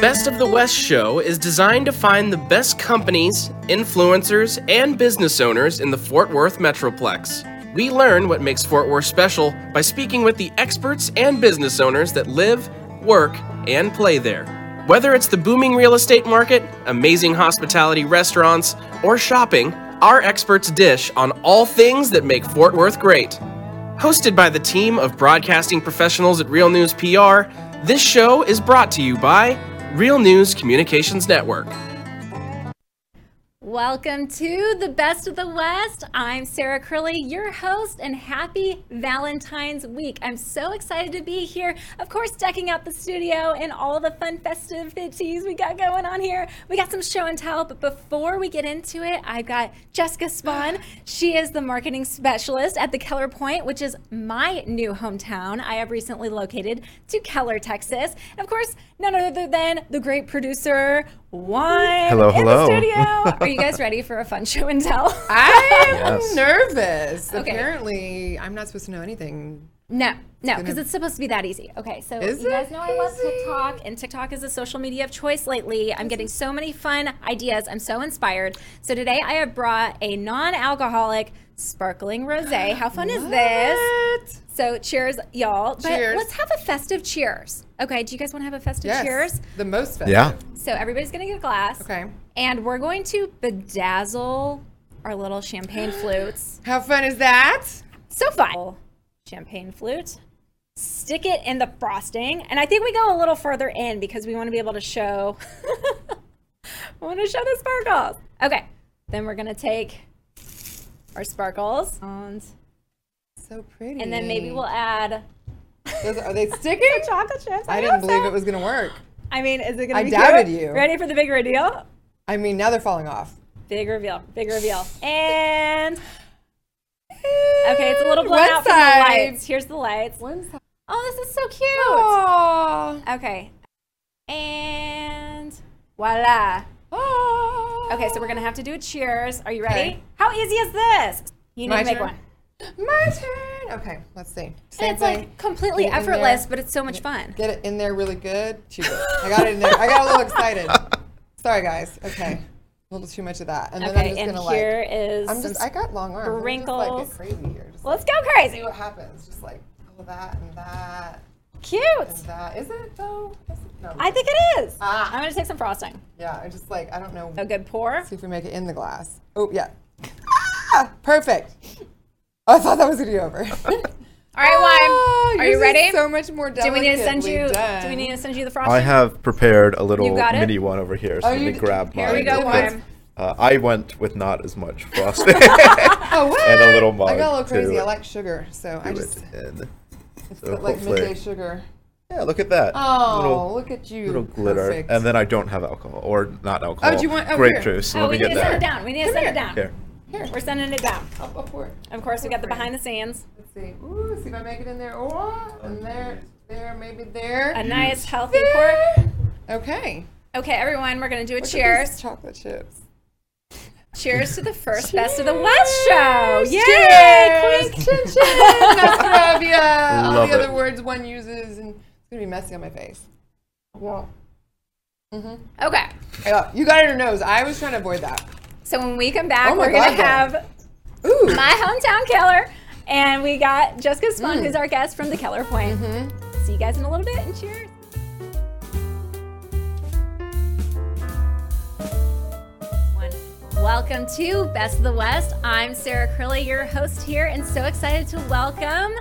Best of the West show is designed to find the best companies, influencers, and business owners in the Fort Worth Metroplex. We learn what makes Fort Worth special by speaking with the experts and business owners that live, work, and play there. Whether it's the booming real estate market, amazing hospitality restaurants, or shopping, our experts dish on all things that make Fort Worth great. Hosted by the team of broadcasting professionals at Real News PR, this show is brought to you by Real News Communications Network. Welcome to the Best of the West. I'm Sarah Curley, your host, and happy Valentine's Week. I'm so excited to be here. Of course, decking out the studio and all the fun festivities we got going on here. We got some show and tell, but before we get into it, I've got Jessica Spahn. She is the marketing specialist at the Keller Pointe, which is my new hometown. I have recently located to Keller, Texas. And of course, none other than the great producer, Juan Hello, in hello. the studio. Are you guys ready for a fun show and tell? I'm Yes. nervous. Okay. Apparently, I'm not supposed to know anything. No, no, because it's supposed to be that easy. Okay, so Is you guys it know I love easy? TikTok, and TikTok is a social media of choice lately. I'm getting so many fun ideas. I'm so inspired. So today I have brought a non-alcoholic sparkling rosé. How fun is this? What? So cheers, y'all. But Cheers. let's have a festive cheers. Okay, do you guys want to have a festive Yes. cheers? The most festive. Yeah. So everybody's gonna get a glass. Okay. And we're going to bedazzle our little champagne flutes. How fun is that? So fun. Champagne flute. Stick it in the frosting. And I think we go a little further in because we want to be able to show we want to show the sparkles. Okay. Then we're gonna take our sparkles and, So pretty. and then maybe we'll add Those, are they sticking? chocolate chips. I know didn't believe so. it was gonna work. I mean, is it gonna I be doubted cute? you. Ready for the big reveal? I mean, now they're falling off. Big reveal. Big reveal. And okay, it's a little blown One out from the lights. Here's the lights. One side. Oh, this is so cute. Oh. Okay. And voila. Okay, so we're gonna have to do a cheers. Are you ready? Okay. How easy is this? You need My to make turn? one. My turn. Okay, let's see. Same And it's thing. like completely Get effortless, but it's so much fun. Get it in there really good. Cheers. I got it in there. I got a little excited. Sorry, guys. Okay. A little too much of that. And then I'm just gonna here like. is I'm just. I got long arms. I'm just, like, get crazy here. Just Let's go crazy. see what happens. Just like all that and that Cute. and that. Is it though? Is it? No. I think it is. Ah. I'm gonna take some frosting. yeah. I just like. I don't know. A good pour. See if we make it in the glass. Oh yeah. Ah, perfect. Oh, I thought that was gonna be over. All right, Juan. Oh, Are you yours is ready? So much more do we need to send you? done. Do we need to send you the frosting? I have prepared a little You got it? mini one over here, so Oh, let me you- grab Here mine. we go, real Uh, I went with not as much frosting. Oh, what? And a little mug I got a little crazy. I like sugar, so I just it it's So like hopefully- midday sugar. Yeah, look at that. Oh, little, look at you. little glitter. Perfect. And then I don't have alcohol, or not alcohol. Oh, do you want- oh, grape here. juice? So Oh, let we me need get to send it down. We need to send here. it down. Here. Here. We're sending it down. I'll, I'll it. Of course, we got the behind the scenes. Let's see. Ooh, see if I make it in there. Oh, and there, there, maybe there. A nice healthy pour. there. Okay. Okay, everyone, we're gonna do a Look at cheers. these chocolate chips. Cheers to the first Best of the West show. Yay! Cheers! Clink. Chin chin! Nostrovia! All the it. other words one uses, and it's gonna be messy on my face. Yeah. Mhm. Okay, Yeah, you got it in your nose. I was trying to avoid that. so when we come back, Oh we're gonna God, have Ooh. my hometown Keller, and we got Jessica Spahn, Mm. who's our guest from the Keller Pointe. Mm-hmm. See you guys in a little bit, and cheers. Welcome to Best of the West. I'm Sarah Curley, your host here, and so excited to welcome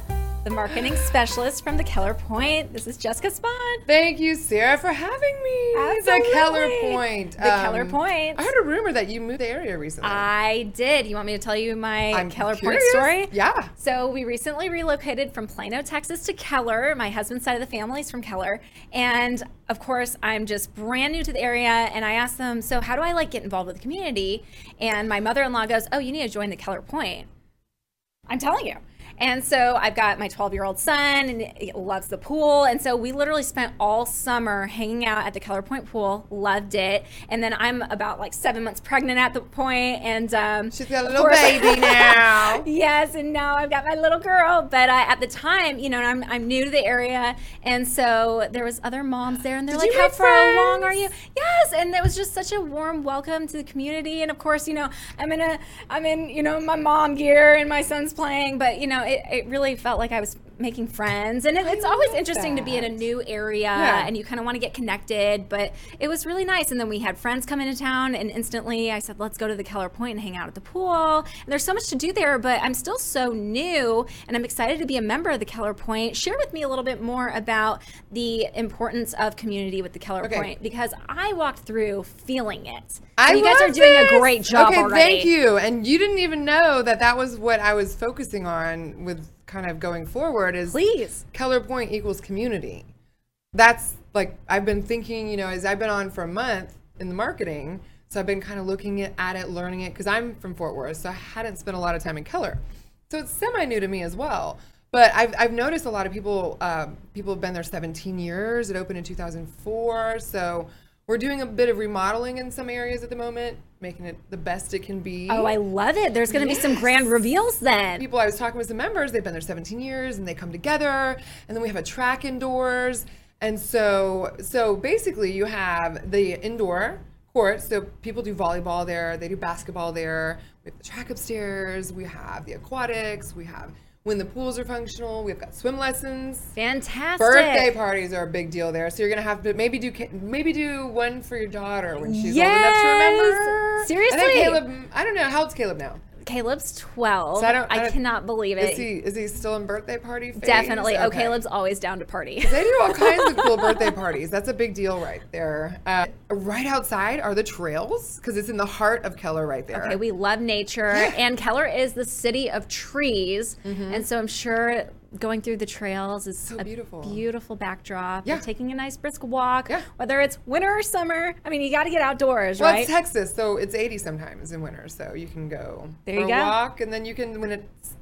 the marketing specialist from the Keller Pointe. This is Jessica Spahn. Thank you, Sarah, for having me. The Keller Pointe. The Keller Pointe. Um, I heard a rumor that you moved to the area recently. I did. You want me to tell you my I'm Keller curious. Point story? Yeah. So we recently relocated from Plano, Texas to Keller. My husband's side of the family is from Keller. And of course, I'm just brand new to the area. And I asked them, so how do I like get involved with the community? And my mother-in-law goes, oh, you need to join the Keller Pointe. I'm telling you. And so I've got my 12 year old son and he loves the pool. And so we literally spent all summer hanging out at the Keller Pointe pool, loved it. And then I'm about like seven months pregnant at the point, and um, She's got a little course- baby now. yes, and now I've got my little girl. But uh, at the time, you know, I'm, I'm new to the area, and so there was other moms there, and they're Did like, "How far along are you?" Yes, and it was just such a warm welcome to the community. And of course, you know, I'm in a, I'm in, you know, my mom gear, and my son's playing, but you know, it, it really felt like I was making friends, and it, it's always interesting to be in a new area, Yeah. and you kind of want to get connected. But it was really nice, and then we had friends come into town, and instantly I said, "Let's go to the Keller Pointe and hang out at the pool." And there's so much to do there, but I'm still so new, and I'm excited to be a member of the Keller Pointe. Share with me a little bit more about the importance of community with the Keller Okay. Point because I walked through feeling it. I And you guys are doing a great job Okay, already. thank you. And you didn't even know that that was what I was focusing on with kind of going forward. Is Please. Keller Pointe equals community. That's like I've been thinking, you know, as I've been on for a month in the marketing, so I've been kind of looking at, at it, learning it because I'm from Fort Worth, so I hadn't spent a lot of time in Keller, so it's semi new to me as well. But I've, I've noticed a lot of people um, people have been there 17 years. It opened in 2004, so we're doing a bit of remodeling in some areas at the moment, making it the best it can be Oh, I love it. There's going to be some grand reveals then. people I was talking with some members, they've been there 17 years and they come together and then we have a track indoors. And so so basically you have the indoor court, so people do volleyball there, they do basketball there. We have the track upstairs, we have the aquatics, we have when the pools are functional, we've got swim lessons. Fantastic. Birthday parties are a big deal there, so you're gonna have to maybe do maybe do one for your daughter when she's Yes! old enough to remember. Seriously? Caleb. I don't know how old's Caleb now. Caleb's 12. So I don't- I I cannot believe it. Is he is he still in birthday party phase? Definitely. Oh, Caleb's always down to party. They do all kinds of cool birthday parties. That's a big deal right there. Uh, right outside are the trails because it's in the heart of Keller right there. Okay, we love nature, and Keller is the city of trees, and so I'm sure going through the trails is So a beautiful. beautiful backdrop. Yeah. taking a nice brisk walk, Yeah. whether it's winter or summer. I mean, you got to get outdoors, well, right? it's Texas, so it's 80 sometimes in winter, so you can go There you go. walk, and then you can, when it's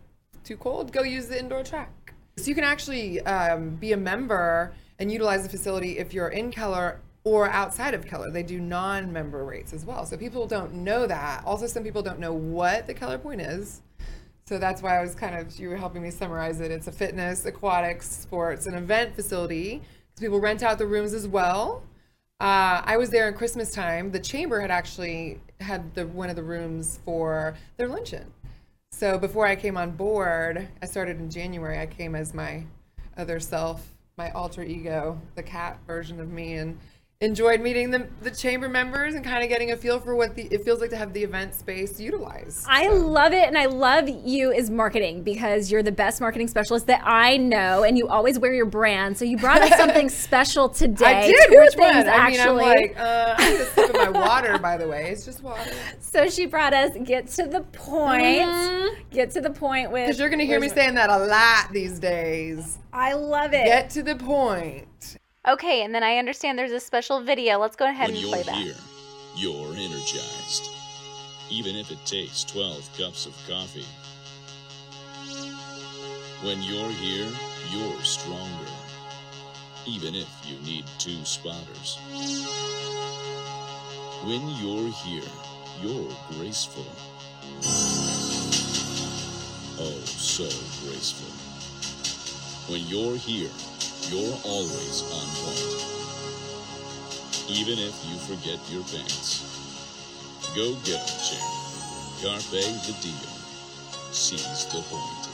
too cold, go use the indoor track. So you can actually um, be a member and utilize the facility if you're in Keller or outside of Keller. They do non-member rates as well. So people don't know that. Also, some people don't know what the Keller Pointe is. So that's why I was kind of you were helping me summarize it. It's a fitness, aquatics, sports, and event facility. People rent out the rooms as well. Uh, I was there in Christmas time. The chamber had actually had the one of the rooms for their luncheon. So before I came on board, I started in January. I came as my other self, my alter ego, the cat version of me, and enjoyed meeting the, the chamber members and kind of getting a feel for what the, it feels like to have the event space utilized. I love it, and I love you as marketing because you're the best marketing specialist that I know, and you always wear your brand. So you brought us something special today. I did. Two Which things one? I mean, I'm actually. like, uh, I need a sip of my water. By the way, it's just water. so she brought us get to the point. Get to the point with. Because you're gonna hear me saying that a lot these days. I love it. Get to the point. Okay, and then I understand there's a special video. Let's go ahead When and play that. here, you're energized. Even if it takes 12 cups of coffee. When you're here, you're stronger. Even if you need two spotters. When you're here, you're graceful. Oh, so graceful. When you're here, you're always on point. Even if you forget your pants. Go get 'em, champ. Carpe the deal. Seize the point.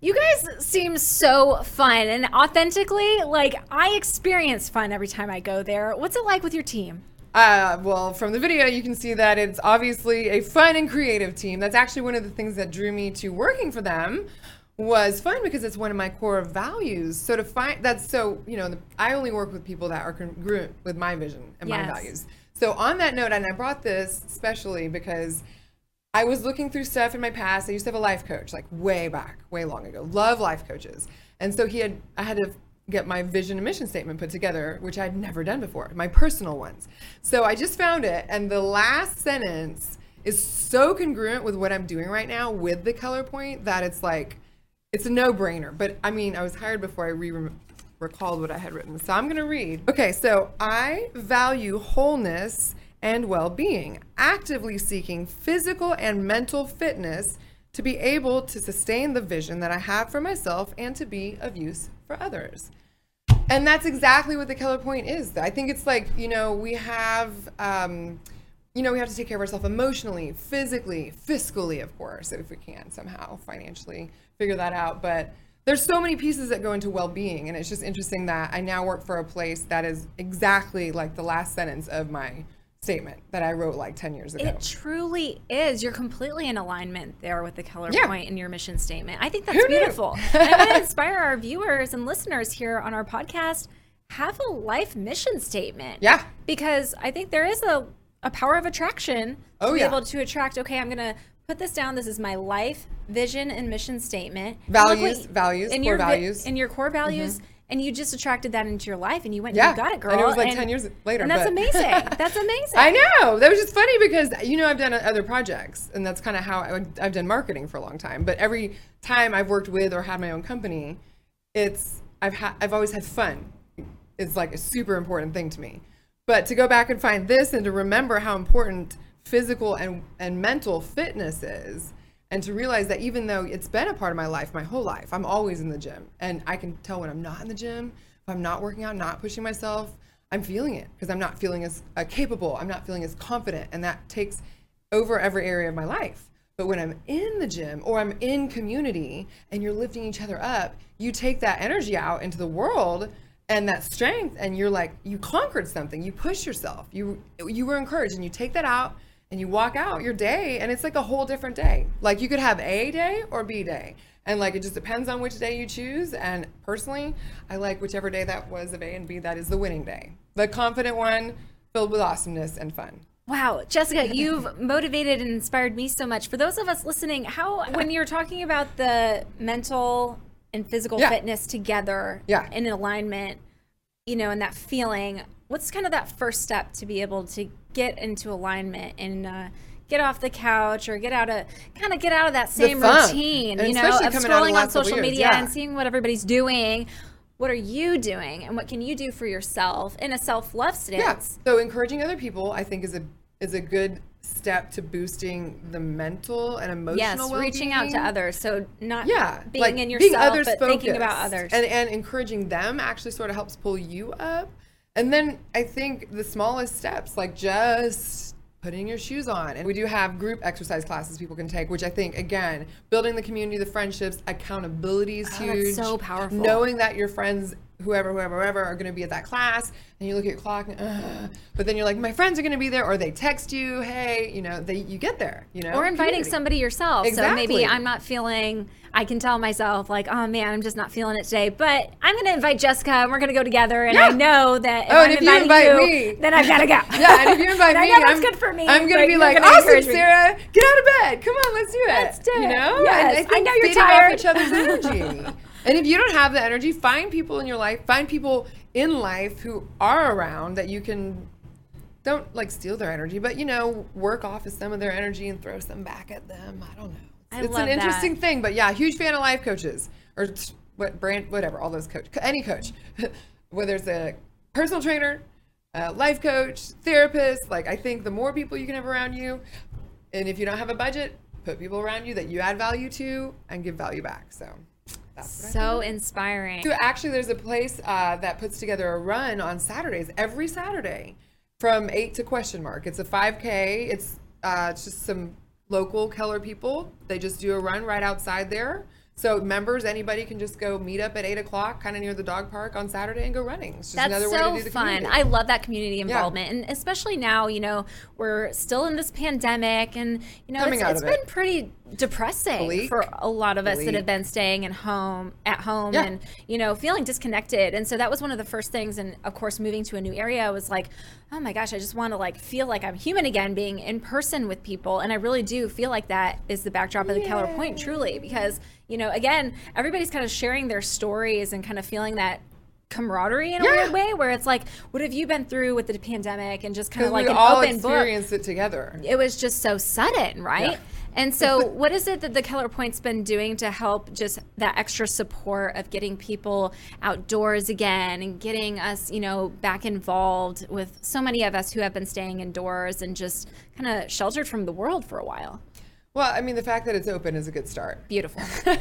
You guys seem so fun and authentically, like I experience fun every time I go there. What's it like with your team? Uh, well, from the video, you can see that it's obviously a fun and creative team. That's actually one of the things that drew me to working for them was fun because it's one of my core values. So to find that's so you know the, I only work with people that are congruent with my vision and my values. So on that note, and I brought this especially because I was looking through stuff in my past. I used to have a life coach, like way back, way long ago. Love life coaches, and so he had I had to get my vision and mission statement put together, which I'd never done before, my personal ones. So I just found it, and the last sentence is so congruent with what I'm doing right now with the Keller Pointe that it's like, it's a no brainer. But I mean, I was hired before I re recalled what I had written. So I'm going to read. Okay, so I value wholeness and well being, actively seeking physical and mental fitness to be able to sustain the vision that I have for myself and to be of use for others. And that's exactly what the Keller Pointe is. I think it's like, you know, we have, um, you know, we have to take care of ourselves emotionally, physically, fiscally, of course, if we can somehow financially figure that out. But there's so many pieces that go into well-being, and it's just interesting that I now work for a place that is exactly like the last sentence of my statement that I wrote like 10 years ago. It truly is. You're completely in alignment there with the Keller Yeah. point in your mission statement. I think that's Who beautiful. and I want to inspire our viewers and listeners here on our podcast have a life mission statement. Yeah. Because I think there is a, a power of attraction to Oh, be yeah. able to attract, okay, I'm going to put this down. This is my life vision and mission statement. And Values, values, and core your values. Mm-hmm. And your core values. And you just attracted that into your life and you went Yeah. and you got it, girl. And it was like 10 years later, And that's but- amazing. That's amazing. I know. That was just funny because you know I've done other projects, and that's kind of how I, I've done marketing for a long time. But every time I've worked with or had my own company, it's I've had I've always had fun. It's like a super important thing to me. But to go back and find this and to remember how important physical and and mental fitness is, and to realize that even though it's been a part of my life my whole life, I'm always in the gym, and I can tell when I'm not in the gym, if I'm not working out, not pushing myself. I'm feeling it because I'm not feeling as uh, capable. I'm not feeling as confident, and that takes over every area of my life. But when I'm in the gym or I'm in community and you're lifting each other up, you take that energy out into the world and that strength, and you're like you conquered something. You push yourself. You you were encouraged, and you take that out and you walk out your day, and it's like a whole different day. Like you could have A day or B day. And like it just depends on which day you choose. And personally, I like whichever day that was of A and B. That is the winning day, the confident one, filled with awesomeness and fun. Wow, Jessica, you've motivated and inspired me so much. For those of us listening, how when you're talking about the mental and physical Yeah. fitness together Yeah. in alignment, you know, and that feeling, what's kind of that first step to be able to get into alignment and uh, get off the couch or get out of kind of get out of that same routine, And you know, of scrolling on social years, media yeah. and seeing what everybody's doing. What are you doing and what can you do for yourself in a self-love stance? Yeah. So encouraging other people, I think, is a is a good step to boosting the mental and emotional. Yes, reaching out to others. So not Yeah, being like in yourself, others but thinking about others. and and encouraging them actually sort of helps pull you up. And then I think the smallest steps, like just putting your shoes on, and we do have group exercise classes people can take, which I think again, building the community, the friendships, accountability is Oh, that's huge. so powerful. Knowing that your friends whoever, whoever, whoever are going to be at that class, and you look at your clock, and, but then you're like, my friends are going to be there, or they text you, hey, you know, they you get there, you know, or inviting Community. somebody yourself. So maybe I'm not feeling, I can tell myself, like, oh man, I'm just not feeling it today. But I'm going to invite Jessica and we're going to go together. And I know that if Oh, and I'm if you invite you, me- then I've got to go. Yeah, and if you invite me, I know that's I'm good for me. I'm gonna be like, awesome, encourage me." Sarah, get out of bed. Come on, let's do it. Let's do it. You know, Yes, And I think know you're feeding off each other's energy. and if you don't have the energy, find people in your life, find people in life who are around that you can. Don't like steal their energy, but you know, work off of some of their energy and throw some back at them. I don't know. I it's an that. interesting thing, but yeah, huge fan of life coaches or what brand, whatever, all those coach, any coach, whether it's a personal trainer, a life coach, therapist. Like I think the more people you can have around you, and if you don't have a budget, put people around you that you add value to and give value back. So that's what I So inspiring. so actually, there's a place uh, that puts together a run on Saturdays every Saturday from eight to question mark. It's a 5K. It's uh, it's just some local Keller people. They just do a run right outside there. So members, anybody can just go meet up at eight o'clock, kind of near the dog park on Saturday, and go running. It's just That's another way to so do the fun. community. I love that community involvement, and especially now, you know, we're still in this pandemic, and you know, Coming it's, it's been it. pretty depressing Bleak. for a lot of us that have been staying at home, at home, Yeah. and you know, feeling disconnected. And so that was one of the first things. And of course, moving to a new area was like, oh my gosh, I just want to like feel like I'm human again, being in person with people. And I really do feel like that is the backdrop of the Keller Pointe, truly, because you know, again, everybody's kind of sharing their stories and kind of feeling that camaraderie in a Yeah. weird way where it's like what have you been through with the pandemic and just kind of like we an all open book experienced it together. it was just so sudden, right? Yeah. And so, what is it that the Keller Pointe's been doing to help just that extra support of getting people outdoors again and getting us, you know, back involved with so many of us who have been staying indoors and just kind of sheltered from the world for a while? Well, I mean, the fact that it's open is a good start. Beautiful.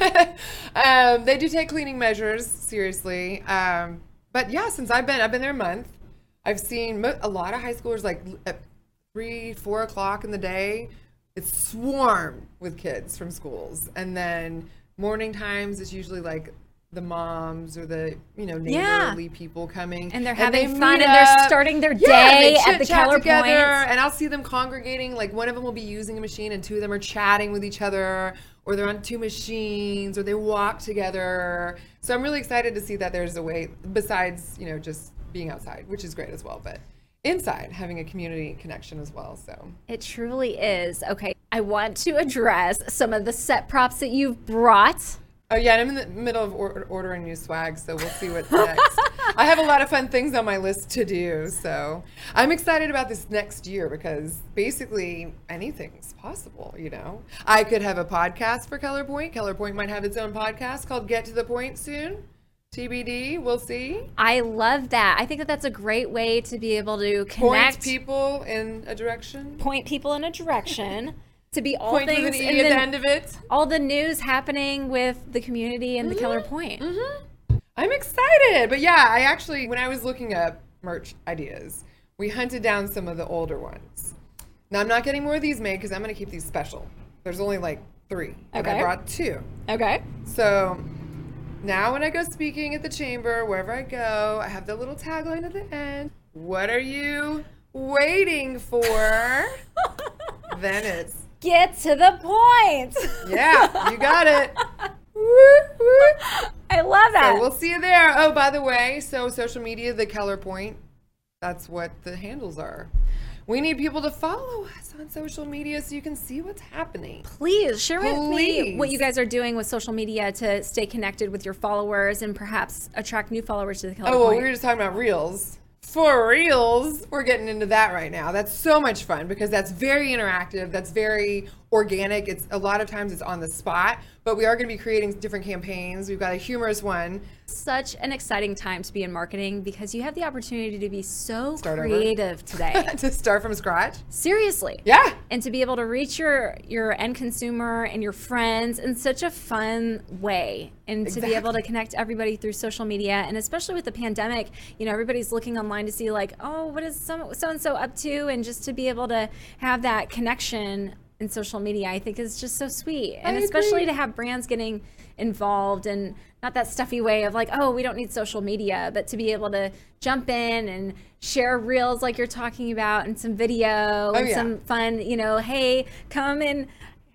um, they do take cleaning measures seriously. Um, but yeah, since I've been, I've been there a month. I've seen mo- a lot of high schoolers like at three, four o'clock in the day. It's swarmed with kids from schools, and then morning times it's usually like the moms or the you know Yeah. neighborly people coming, And they're they having fun and they're starting their Yeah, day at the Keller together, Point. and I'll see them congregating. Like one of them will be using a machine, and two of them are chatting with each other, or they're on two machines, or they walk together. So I'm really excited to see that there's a way besides you know just being outside, which is great as well, but inside having a community connection as well. So It truly is. Okay, I want to address some of the set props that you've brought. Oh yeah, and I'm in the middle of or- ordering new swag, so we'll see what's next. I have a lot of fun things on my list to do, so I'm excited about this next year because basically anything's possible. You know, I could have a podcast for Keller Pointe. Keller Pointe might have its own podcast called Get to the Point soon. TBD, we'll see. I love that. I think that that's a great way to be able to Point connect people in a direction. point people in a direction to be all Point with things an E at the end of it. all the news happening with the community and the Keller Mm-hmm. Point. I'm excited. But yeah, I actually, when I was looking up merch ideas, we hunted down some of the older ones. Now, I'm not getting more of these made because I'm going to keep these special. There's only like three, and I brought two. Okay. So now when I go speaking at the chamber, wherever I go, I have the little tagline at the end. What are you waiting for? then it's, Get to the point. yeah, you got it. I love that. So we'll see you there. Oh, by the way, so social media, the Keller Pointe, that's what the handles are. We need people to follow us on social media so you can see what's happening. Please share with me what you guys are doing with social media to stay connected with your followers and perhaps attract new followers to the Keller Oh, well, Point. we were just talking about reels. For reels, we're getting into that right now. That's so much fun because that's very interactive. That's very organic. It's a lot of times it's on the spot, but we are going to be creating different campaigns. We've got a humorous one. Such an exciting time to be in marketing because you have the opportunity to be so Start over. creative today. to start from scratch. Seriously. Yeah. and to be able to reach your your end consumer and your friends in such a fun way and to be able to connect everybody through social media and especially with the pandemic you know everybody's looking online to see like oh what is so and so up to and just to be able to have that connection in social media i think is just so sweet and especially to have brands getting involved and not that stuffy way of like oh we don't need social media but to be able to jump in and share reels like you're talking about and some video and Oh, yeah. some fun you know hey come and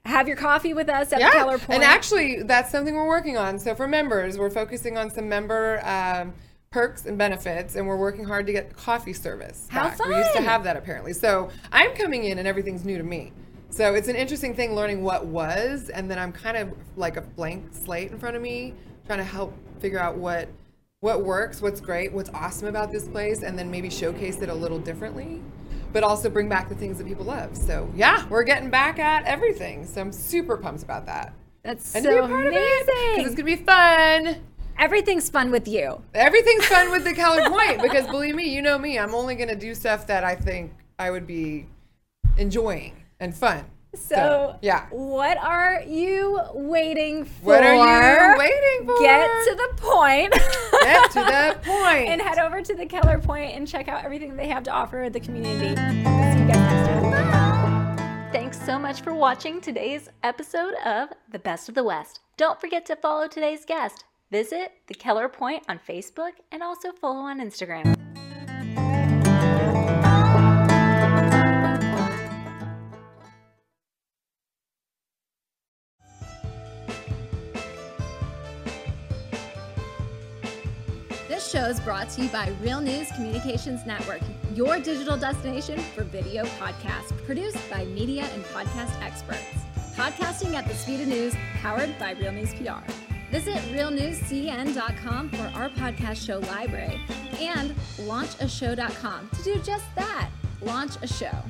have your coffee with us at the Keller Pointe. And actually, that's something we're working on. So for members, we're focusing on some member um, perks and benefits, and we're working hard to get coffee service. How back. We used to have that apparently. So I'm coming in, and everything's new to me. So it's an interesting thing learning what was, and then I'm kind of like a blank slate in front of me, trying to help figure out what what works, what's great, what's awesome about this place, and then maybe showcase it a little differently, but also bring back the things that people love. So yeah, we're getting back at everything. So I'm super pumped about that. That's And so of it, it's gonna be fun. Everything's fun with you. Everything's fun with the Keller Point because believe me, you know me, I'm only gonna do stuff that I think I would be enjoying and fun. So, yeah. what are you waiting for? What are you waiting for? Get to the point. Get to the point. and head over to the Keller Pointe and check out everything they have to offer the community. See you guys next time. Thanks so much for watching today's episode of The Best of the West. Don't forget to follow today's guest. Visit the Keller Pointe on Facebook and also follow on Instagram. This show is brought to you by Real News Communications Network, your digital destination for video podcasts, produced by media and podcast experts. Podcasting at the speed of news, powered by Real News PR. Visit realnewscn.com for our podcast show library and launchashow.com to do just that launch a show.